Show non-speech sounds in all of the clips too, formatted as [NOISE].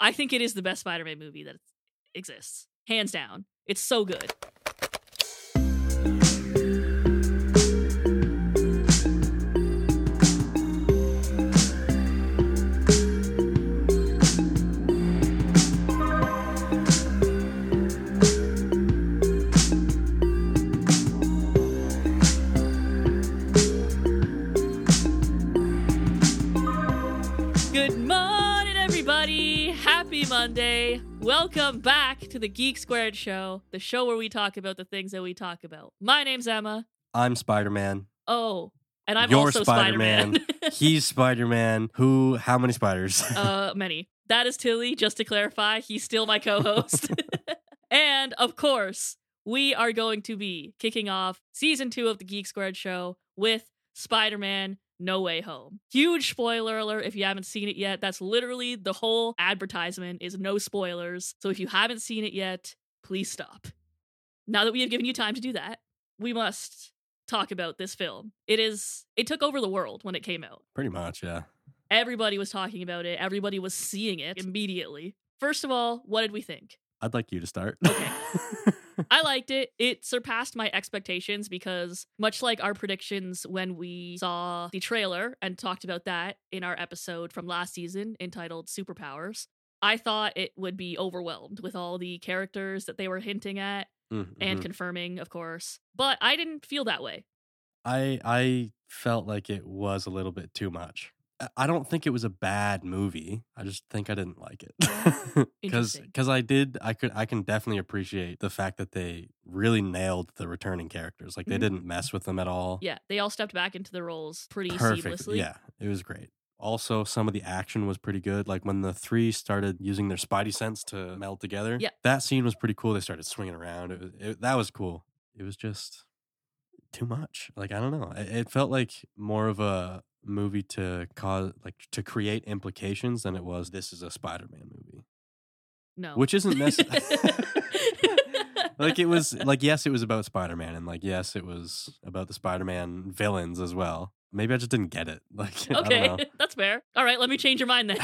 I think it is the best Spider Man movie that exists. Hands down. It's so good. Happy Monday. Welcome back to the Geek Squared Show, the show where we talk about the things that we talk about. My name's Emma. I'm Spider Man. Oh, and I'm You're also Spider Man. [LAUGHS] He's Spider Man. Who? How many spiders? [LAUGHS] uh, many. That is Tilly, just to clarify. He's still my co host. [LAUGHS] and of course, we are going to be kicking off season two of the Geek Squared Show with Spider Man No Way Home. Huge spoiler alert if you haven't seen it yet. That's literally the whole advertisement is no spoilers. So if you haven't seen it yet, please stop. Now that we have given you time to do that, we must talk about this film. It is it took over the world when it came out. Pretty much, yeah. Everybody was talking about it. Everybody was seeing it immediately. First of all, what did we think? I'd like you to start. Okay. [LAUGHS] I liked it. It surpassed my expectations because, much like our predictions when we saw the trailer and talked about that in our episode from last season entitled Superpowers, I thought it would be overwhelmed with all the characters that they were hinting at Mhm, and mhm. confirming, of course. But I didn't feel that way. I I felt like it was a little bit too much. I- don't think it was a bad movie. I just think I didn't like it. [LAUGHS] Cuz cuz I did I could I can definitely appreciate the fact that they really nailed the returning characters. Like they Mhm. didn't mess with them at all. Yeah, they all stepped back into the roles pretty Perfect. seamlessly. Yeah, it was great. Also, some of the action was pretty good. Like when the three started using their spidey sense to meld together. Yeah. that scene was pretty cool. They started swinging around. It was it, that was cool. It was just too much. Like I don't know. It, it felt like more of a movie to cause like to create implications than it was. This is a Spider-Man movie, No. which isn't necessary. [LAUGHS] [LAUGHS] like it was like yes, it was about Spider-Man, and like yes, it was about the Spider-Man villains as well. Maybe I just didn't get it. [LAUGHS] Like I don't okay, that's fair. All right, let me change your mind then.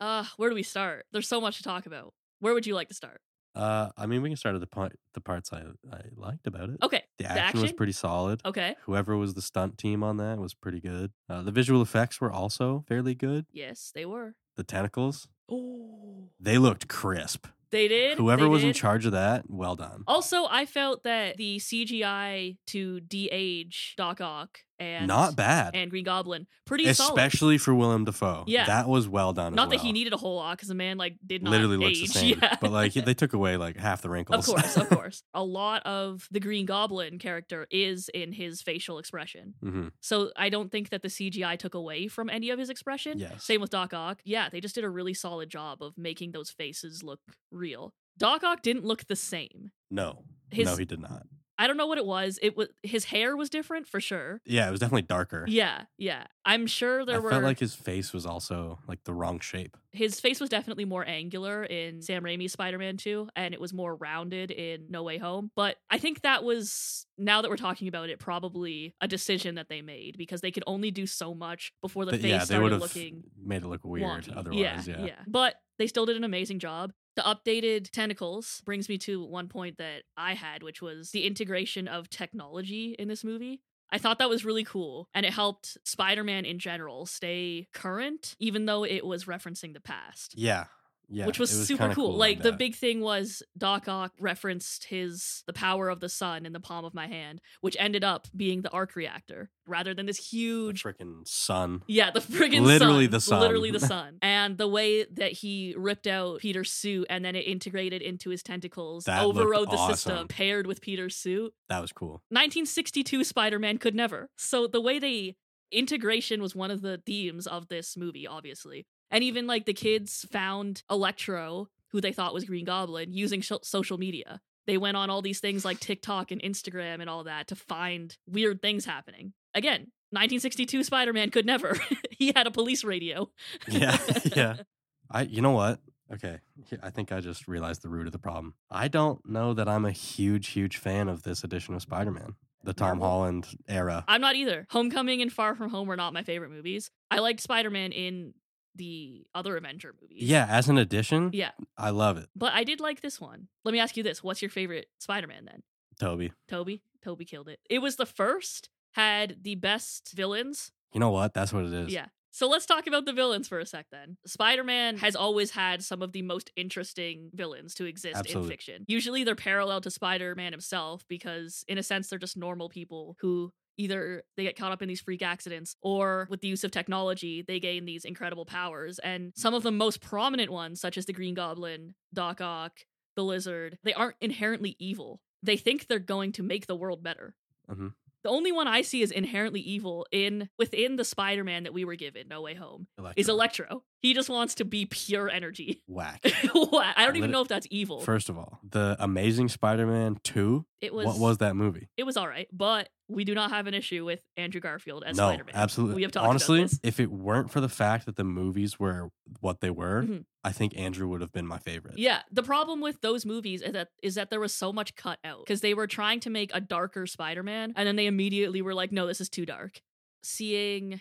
uh, where do we start? There's so much to talk about. Where would you like to start? Uh, I mean, we can start at the part, the parts I I liked about it. Okay, the the action, was pretty solid. okay. Whoever was the stunt team on that was pretty good. Uh, the visual effects were also fairly good. Yes, they were. The tentacles, Oh, they looked crisp. they did. Whoever they was in charge of that, well done. Also, I felt that the CGI to de-age Doc Ock and Not bad, and Green Goblin pretty solid. especially for Willem Dafoe. Yeah. that was well done. Not that he needed a whole lot because the man like did not literally age. looks [LAUGHS] the same, Yeah. but like they took away like half the wrinkles. Of course, of [LAUGHS] course. A lot of the Green Goblin character is in his facial expression. hmm So I don't think that the CGI took away from any of his expression. Yes. Same with Doc Ock. Yeah, they just did a really solid job of making those faces look real. Doc Ock didn't look the same. No, His no, he did not. I don't know what it was. It was his hair was different for sure. Yeah, it was definitely darker. Yeah, yeah. I'm sure there I were felt like his face was also like the wrong shape. his face was definitely more angular in Sam Raimi's Spider-Man 2 and it was more rounded in No Way Home. But I think that was now that we're talking about it probably a decision that they made because they could only do so much before the But face yeah, they started would have looking made it look weird wonky. otherwise. yeah, Yeah, But they still did an amazing job. The updated tentacles brings me to one point that I had, which was the integration of technology in this movie. I thought that was really cool, and it helped Spider Man in general stay current, even though it was referencing the past. Yeah. Yeah. which was, it super kinda cool. Like the big thing was Doc Ock referenced his the power of the sun in the palm of my hand, which ended up being the arc reactor rather than this huge freaking sun. yeah, the friggin' Literally sun. the sun. Literally the [LAUGHS] sun. and the way that he ripped out Peter's suit and then it integrated into his tentacles, That overrode the system, paired with Peter's suit. That was cool. 1962 Spider-Man could never. So the way they integration was one of the themes of this movie, obviously. And even like the kids found Electro, who they thought was Green Goblin, using sh- social media. They went on all these things like TikTok and Instagram and all that to find weird things happening. Again, 1962 Spider-Man could never. [LAUGHS] he had a police radio. Yeah. [LAUGHS] yeah. I you know what? Okay. I think I just realized the root of the problem. I don't know that I'm a huge, huge fan of this edition of Spider-Man. The Tom Holland era. I'm not either. Homecoming and Far From Home were not my favorite movies. I liked Spider-Man in the other Avenger movies. Yeah, as an addition, Yeah. I love it. But I did like this one. Let me ask you this. What's your favorite Spider-Man then? Tobey. Tobey? Tobey killed it. It was the first, had the best villains. You know what? That's what it is. Yeah. So let's talk about the villains for a sec then. Spider Man has always had some of the most interesting villains to exist Absolutely. in fiction. Usually they're parallel to Spider Man himself because, in a sense, they're just normal people who either they get caught up in these freak accidents or with the use of technology they gain these incredible powers and some of the most prominent ones such as the green goblin doc ock the lizard they aren't inherently evil they think they're going to make the world better Mhm. the only one I see is inherently evil in within the Spider-Man that we were given, No Way Home, is Electro. He just wants to be pure energy. [LAUGHS] Whack. What? I don't even know if that's evil. First of all, the Amazing Spider-Man 2, it was what was that movie? it was all right, but we do not have an issue with Andrew Garfield as no, Spider-Man. absolutely. We have talked about Honestly, this. if it weren't for the fact that the movies were what they were, Mhm. I think Andrew would have been my favorite. Yeah, the problem with those movies is that is that there was so much cut out because they were trying to make a darker Spider-Man, and then they immediately were like, "No, this is too dark." Seeing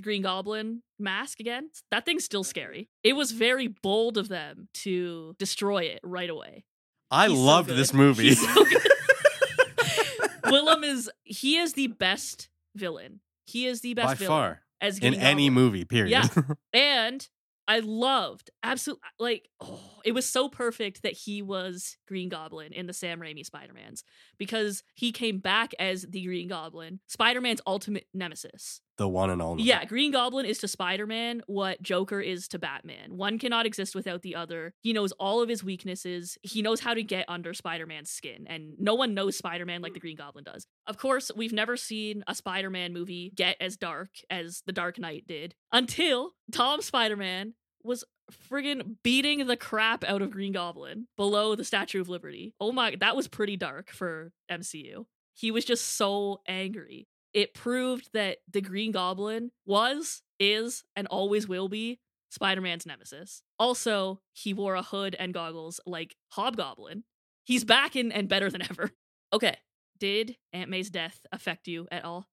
the Green Goblin mask again, that thing's still scary. It was very bold of them to destroy it right away. I He's loved good. this movie. He's so good. [LAUGHS] [LAUGHS] Willem is he is the best villain. He is the best By villain far. as In Green any movie, period. Yeah. [LAUGHS] And I loved absolutely like oh, it was so perfect that he was Green Goblin in the Sam Raimi Spider-Mans because he came back as the Green Goblin, Spider-Man's ultimate nemesis. The one and only. Yeah, Green Goblin is to Spider-Man what Joker is to Batman. One cannot exist without the other. He knows all of his weaknesses. He knows how to get under Spider-Man's skin, and no one knows Spider-Man like the Green Goblin does. Of course, we've never seen a Spider-Man movie get as dark as The Dark Knight did until Tom Spider-Man was friggin' beating the crap out of Green Goblin below the Statue of Liberty. Oh my, that was pretty dark for MCU. He was just so angry it proved that the Green Goblin was, is, and always will be Spider Man's nemesis. Also, he wore a hood and goggles like Hobgoblin. He's back in and better than [LAUGHS] ever. Okay, did Aunt May's death affect you at all?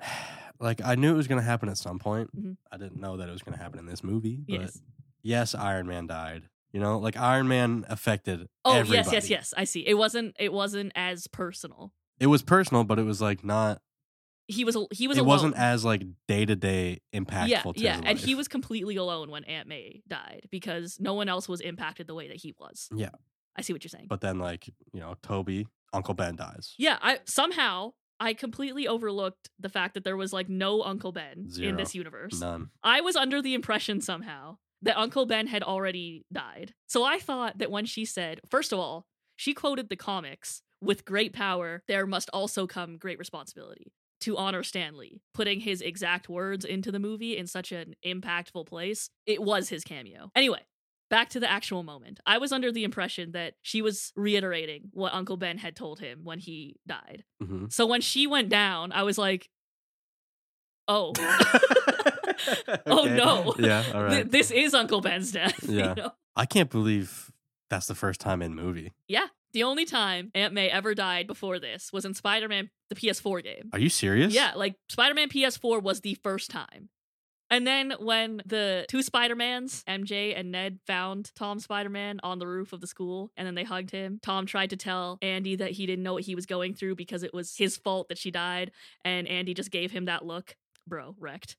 [SIGHS] like I knew it was going to happen at some point. Mhm. I didn't know that it was going to happen in this movie, but Yes. yes, Iron Man died. You know, like Iron Man affected Oh everybody. yes, yes, yes. I see. It wasn't. It wasn't as personal. It was personal, but it was like not. He was. He was. it alone. wasn't as like day to day impactful. Yeah, yeah, and he was completely alone when Aunt May died because no one else was impacted the way that he was. Yeah. I see what you're saying. But then, like you know, Tobey, Uncle Ben dies. Yeah, I somehow I completely overlooked the fact that there was like no Uncle Ben in this universe. None. I was under the impression somehow that Uncle Ben had already died. So I thought that when she said, first of all, she quoted the comics with great power, there must also come great responsibility. To honor Stan Lee, putting his exact words into the movie in such an impactful place, it was his cameo. Anyway, back to the actual moment. I was under the impression that she was reiterating what Uncle Ben had told him when he died. Mhm. So when she went down, I was like, oh. [LAUGHS] Oh, Okay. no. Yeah. All Th- this is Uncle Ben's death. [LAUGHS] Yeah. You know? I can't believe that's the first time in movie. Yeah. The only time Aunt May ever died before this was in Spider Man, the PS4 game. Are you serious? Yeah, like Spider Man PS4 was the first time. And then when the two Spider-Mans, MJ and Ned, found Tom Spider-Man on the roof of the school and then they hugged him, Tom tried to tell Andy that he didn't know what he was going through because it was his fault that she died. And Andy just gave him that look. Bro, wrecked.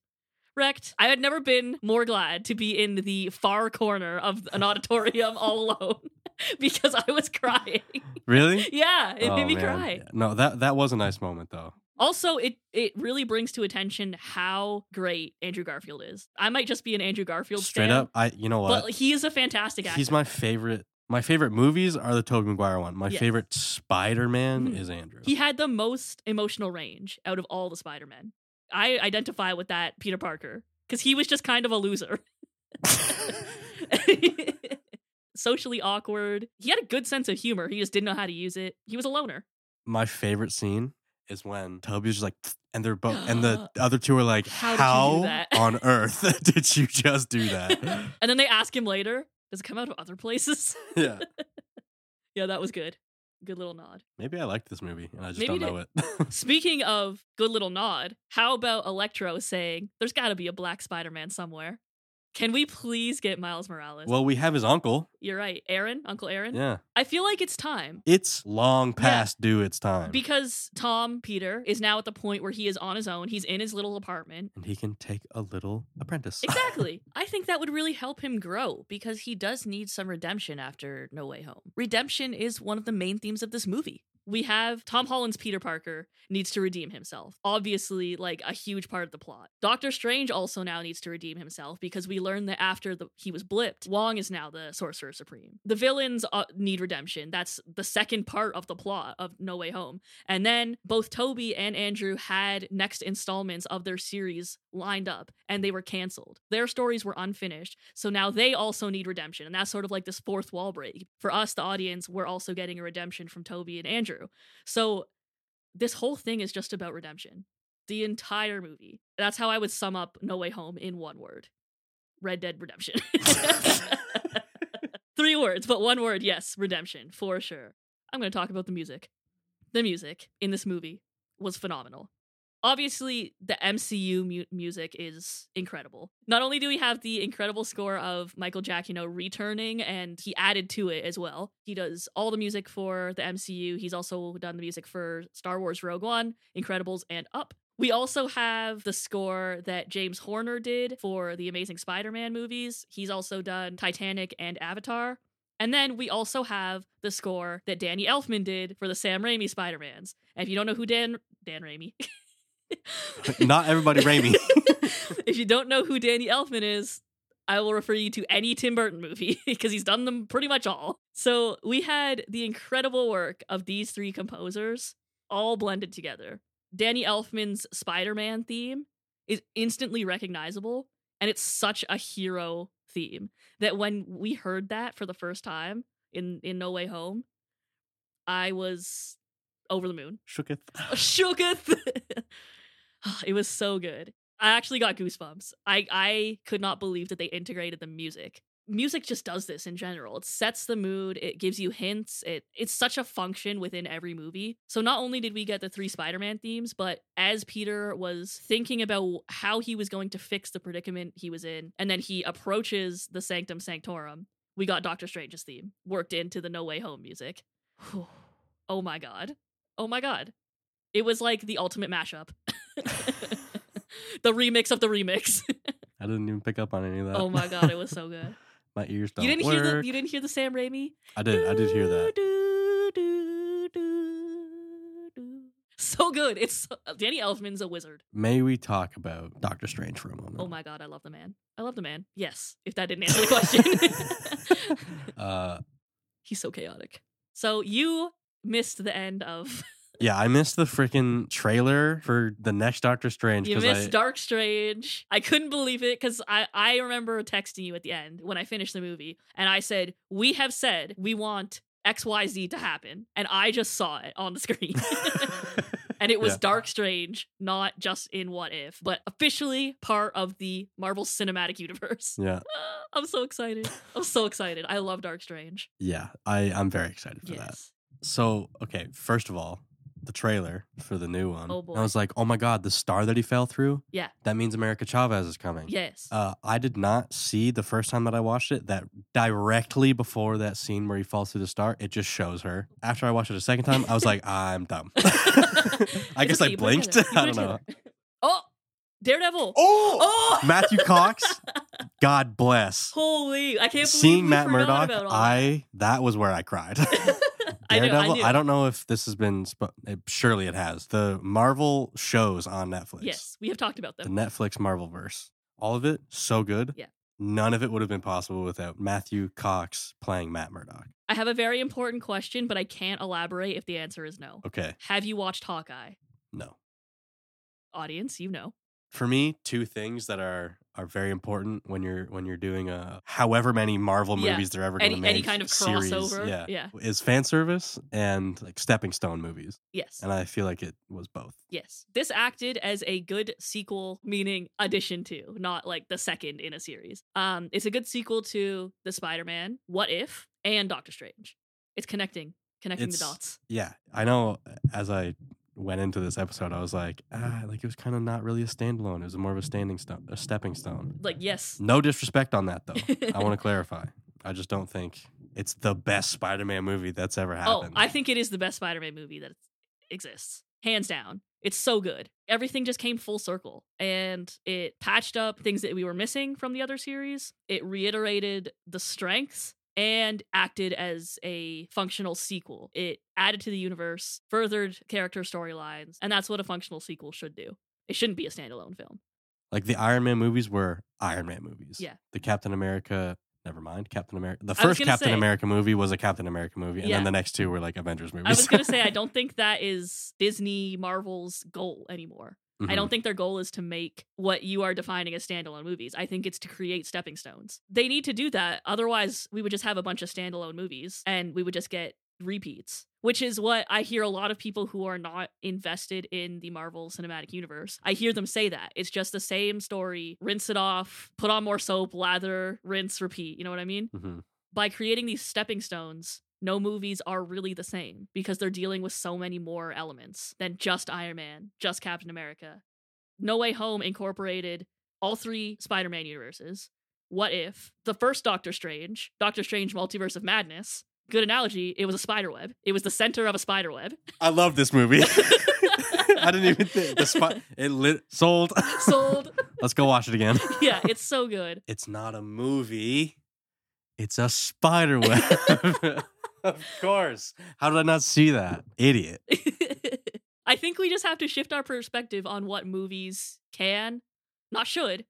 Wrecked. I had never been more glad to be in the far corner of an auditorium [LAUGHS] all alone [LAUGHS] because I was crying. Really? [LAUGHS] yeah, it Oh, made me man. cry. No, that that was a nice moment though. Also, it it really brings to attention how great Andrew Garfield is. I might just be an Andrew Garfield Straight fan, up, I you know what? but he is a fantastic actor. He's my favorite. My favorite movies are the Tobey Maguire one. My Yes. favorite Spider-Man Mhm. is Andrew. he had the most emotional range out of all the Spider-Men. I identify with that Peter Parker because he was just kind of a loser. [LAUGHS] Socially awkward. He had a good sense of humor. He just didn't know how to use it. He was a loner. my favorite scene is when Tobey's just like, and they're both, and the [GASPS] other two are like, How "How, did you do that?" on earth [LAUGHS] did you just do that?" [LAUGHS] and then they ask him later, does it come out of other places? yeah, yeah, that was good. Good little nod. maybe I liked this movie and I just Maybe don't know it. [LAUGHS] Speaking of good little nod, how about Electro saying there's got to be a black Spider-Man somewhere? Can we please get Miles Morales? Well, we have his uncle. You're right. Aaron, Uncle Aaron. Yeah. I feel like it's time. It's long past due its time. Because Tom Peter is now at the point where he is on his own. He's in his little apartment. and he can take a little apprentice. Exactly. [LAUGHS] I think that would really help him grow because he does need some redemption after No Way Home. Redemption is one of the main themes of this movie. We have Tom Holland's Peter Parker needs to redeem himself. Obviously, like a huge part of the plot. Doctor Strange also now needs to redeem himself because we learn that after the, he was blipped, Wong is now the Sorcerer Supreme. The villains uh, need redemption. That's the second part of the plot of No Way Home. And then both Tobey and Andrew had next installments of their series lined up and they were canceled. Their stories were unfinished. So now they also need redemption. And that's sort of like this fourth wall break. For us, the audience, we're also getting a redemption from Tobey and Andrew. So this whole thing is just about redemption. The entire movie. That's how I would sum up No Way Home in one word Red Dead Redemption. [LAUGHS] Three words, but one word, yes, redemption, for sure. I'm going to talk about the music. The music in this movie was phenomenal. Obviously, the MCU mu- music is incredible. Not only do we have the incredible score of Michael Giacchino returning, and he added to it as well. He does all the music for the MCU. He's also done the music for Star Wars Rogue One, Incredibles, and Up. We also have the score that James Horner did for the Amazing Spider Man movies. He's also done Titanic and Avatar. And then we also have the score that Danny Elfman did for the Sam Raimi Spider Mans. And if you don't know who Dan Dan Raimi, [LAUGHS] [LAUGHS] Not everybody Raimi. [LAUGHS] if you don't know who Danny Elfman is, I will refer you to any Tim Burton movie [LAUGHS] because he's done them pretty much all. So we had the incredible work of these three composers all blended together. Danny Elfman's Spider Man theme is instantly recognizable, and it's such a hero theme that when we heard that for the first time in, in No Way Home, I was over the moon. Shooketh. Shooketh. It was so good. I actually got goosebumps. I I could not believe that they integrated the music. Music just does this in general. It sets the mood, it gives you hints. It it's such a function within every movie. So not only did we get the three Spider-Man themes, but as Peter was thinking about how he was going to fix the predicament he was in, and then he approaches the Sanctum Sanctorum, we got Doctor Strange's theme worked into the No Way Home music. oh my god. Oh my god. It was like the ultimate mashup. [LAUGHS] the remix of the remix. I didn't even pick up on any of that. oh my god, it was so good. [LAUGHS] My ears don't You didn't work. hear the you didn't hear the Sam Raimi? I did. I did hear that. Do, do, do, do. So good. It's so- Danny Elfman's a wizard. May we talk about Doctor Strange for a moment? Oh my god, I love the man. I love the man. Yes, if that didn't answer the question. [LAUGHS] Uh, He's so chaotic. So you missed the end of yeah, I missed the freaking trailer for the next Doctor Strange You missed I Dark Strange. I couldn't believe it because I, I remember texting you at the end when I finished the movie, and I said, We have said we want XYZ to happen. And I just saw it on the screen. [LAUGHS] and it was Yeah. Dark Strange, not just in What If, but officially part of the Marvel Cinematic Universe. yeah, [LAUGHS] I'm so excited. I'm so excited. I love Dark Strange. yeah, I I'm very excited for that. So okay, first of all, the trailer for the new one. Oh, boy. I was like, oh my god, the star that he fell through. Yeah. that means America Chavez is coming. Yes. Uh, I did not see the first time that I watched it that directly before that scene where he falls through the star, it just shows her. After I watched it a second time, I was like, [LAUGHS] I'm dumb. [LAUGHS] I guess okay, I you put it blinked. [LAUGHS] I don't know. Oh, Daredevil. Oh, Oh, Matthew Cox. God bless. Holy! I can't believe Seeing Matt Murdock, I that was where I cried. That. I knew, Daredevil. I knew. don't know if this has been. Sp- surely it has. The Marvel shows on Netflix. Yes, we have talked about them. The. Netflix Marvel verse. All of it so good. Yeah. None of it would have been possible without Matthew Cox playing Matt Murdock. I have a very important question, but I can't elaborate if the answer is no. Okay. Have you watched Hawkeye? No. Audience, you know. For me, two things that are are very important when you're when you're doing a however many Marvel Yeah. movies they're ever going to make any kind of series, crossover. Yeah. Yeah. Is fan service and like stepping stone movies. Yes. And I feel like it was both. Yes. This acted as a good sequel, meaning addition to, not like the second in a series. Um, it's a good sequel to the Spider-Man, What If, and Doctor Strange. It's connecting, connecting It's- the dots. Yeah, I know. As I went into this episode, I was like, ah, like it was kind of not really a standalone. It was more of a standing stone, a stepping stone. Like, yes. No disrespect on that though. [LAUGHS] I want to clarify. I just don't think it's the best Spider-Man movie that's ever happened. Oh, happened. I think it is the best Spider Man movie that exists. Hands down. It's so good. Everything just came full circle and it patched up things that we were missing from the other series. It reiterated the strengths and acted as a functional sequel. It added to the universe, furthered character storylines, and that's what a functional sequel should do. It shouldn't be a standalone film. like the Iron Man movies were Iron Man movies. Yeah. The Captain America. Never mind, Captain America. The first Captain say- America movie was a Captain America movie, and Yeah. then the next two were like Avengers movies. I was going to say, I [LAUGHS] don't think that is Disney Marvel's goal anymore. I Mhm. don't think their goal is to make what you are defining as standalone movies. I think it's to create stepping stones. They need to do that. Otherwise, we would just have a bunch of standalone movies and we would just get repeats, which is what I hear a lot of people who are not invested in the Marvel Cinematic Universe. I hear them say that. It's just the same story, rinse it off, put on more soap, lather, rinse, repeat. You know what I mean? Mhm. by creating these stepping stones, no movies are really the same because they're dealing with so many more elements than just Iron Man, just Captain America. No Way Home incorporated all three Spider Man universes. What if the first Doctor Strange, Doctor Strange Multiverse of Madness, good analogy, it was a spider web. It was the center of a spider web. I love this movie. [LAUGHS] I didn't even think the spot. It lit sold. [LAUGHS] Sold. [LAUGHS] Let's go watch it again. yeah, it's so good. It's not a movie. It's a spider web. [LAUGHS] of course. How did I not see that? Idiot. [LAUGHS] I think we just have to shift our perspective on what movies can, not should,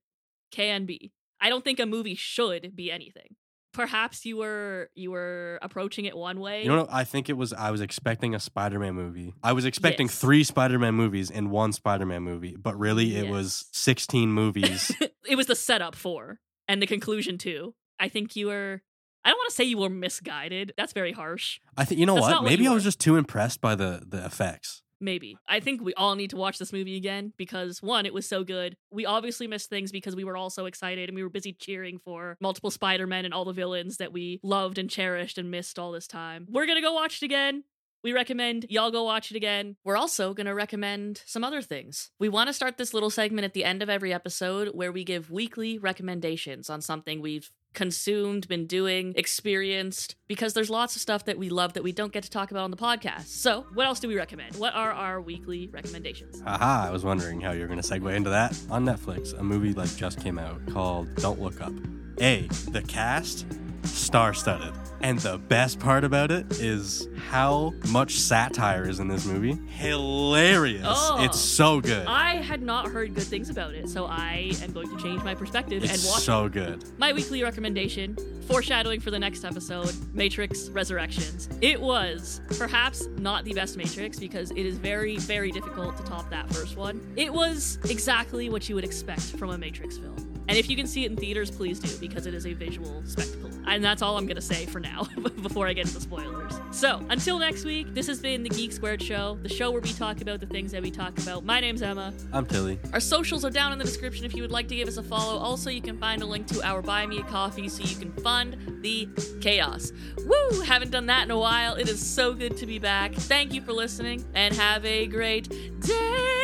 can be. I don't think a movie should be anything. Perhaps you were you were approaching it one way. You know what? I think it was. I was expecting a Spider-Man movie. I was expecting Yes. three Spider-Man movies in one Spider-Man movie, but really it was sixteen [LAUGHS] movies. it was the setup for and the conclusion too. I think you were I don't want to say you were misguided. That's very harsh. I think you know That's what? what Maybe you I was just too impressed by the the effects. Maybe. I think we all need to watch this movie again because one, it was so good. We obviously missed things because we were all so excited and we were busy cheering for multiple Spider-Men and all the villains that we loved and cherished and missed all this time. We're going to go watch it again. We recommend y'all go watch it again. We're also going to recommend some other things. We want to start this little segment at the end of every episode where we give weekly recommendations on something we've consumed, been doing, experienced, because there's lots of stuff that we love that we don't get to talk about on the podcast. So, what else do we recommend? What are our weekly recommendations? Haha, I was wondering how you're going to segue into that. On Netflix, a movie like just came out called Don't Look Up. A, the cast, star-studded. And the best part about it is how much satire is in this movie. Hilarious. Oh. It's so good. I had not heard good things about it, so I am going to change my perspective it's and watch it. so good. my weekly recommendation, foreshadowing for the next episode, Matrix Resurrections. It was perhaps not the best Matrix because it is very, very difficult to top that first one. It was exactly what you would expect from a Matrix film. And if you can see it in theaters, please do because it is a visual spectacle. And that's all I'm going to say for now [LAUGHS] before I get into spoilers. So, until next week, this has been the Geek Squared Show, the show where we talk about the things that we talk about. My name's Emma. I'm Tilly. Our socials are down in the description if you would like to give us a follow. Also, you can find a link to our Buy Me a Coffee so you can fund the chaos. Woo! Haven't done that in a while. It is so good to be back. Thank you for listening and have a great day.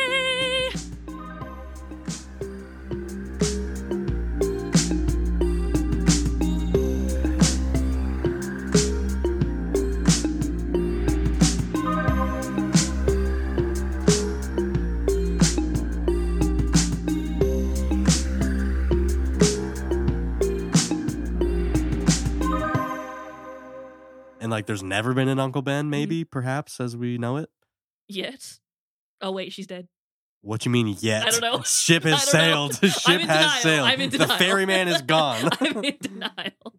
Like there's never been an Uncle Mm-hmm. Ben, maybe, perhaps, as we know it. Yet. Oh, wait, she's dead. What you mean yet? I don't know. Ship [LAUGHS] has don't know. sailed. [LAUGHS] Ship I'm in has denial. sailed. I'm in the denial. ferryman is [LAUGHS] gone. I'm in denial.